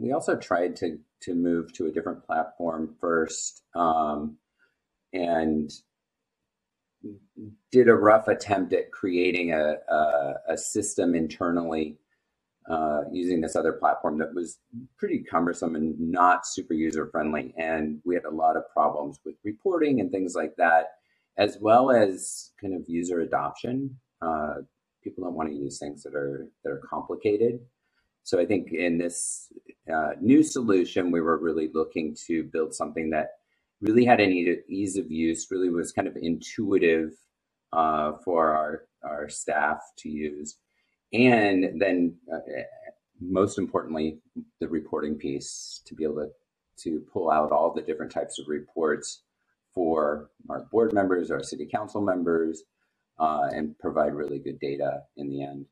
we also tried to to move to a different platform first, um, and did a rough attempt at creating a, a, a system internally uh, using this other platform that was pretty cumbersome and not super user friendly. And we had a lot of problems with reporting and things like that, as well as kind of user adoption. Uh, people don't want to use things that are that are complicated. So I think in this uh, new solution, we were really looking to build something that really had an ease of use, really was kind of intuitive uh, for our, our staff to use. And then, uh, most importantly, the reporting piece to be able to, to pull out all the different types of reports for our board members, our city council members, uh, and provide really good data in the end.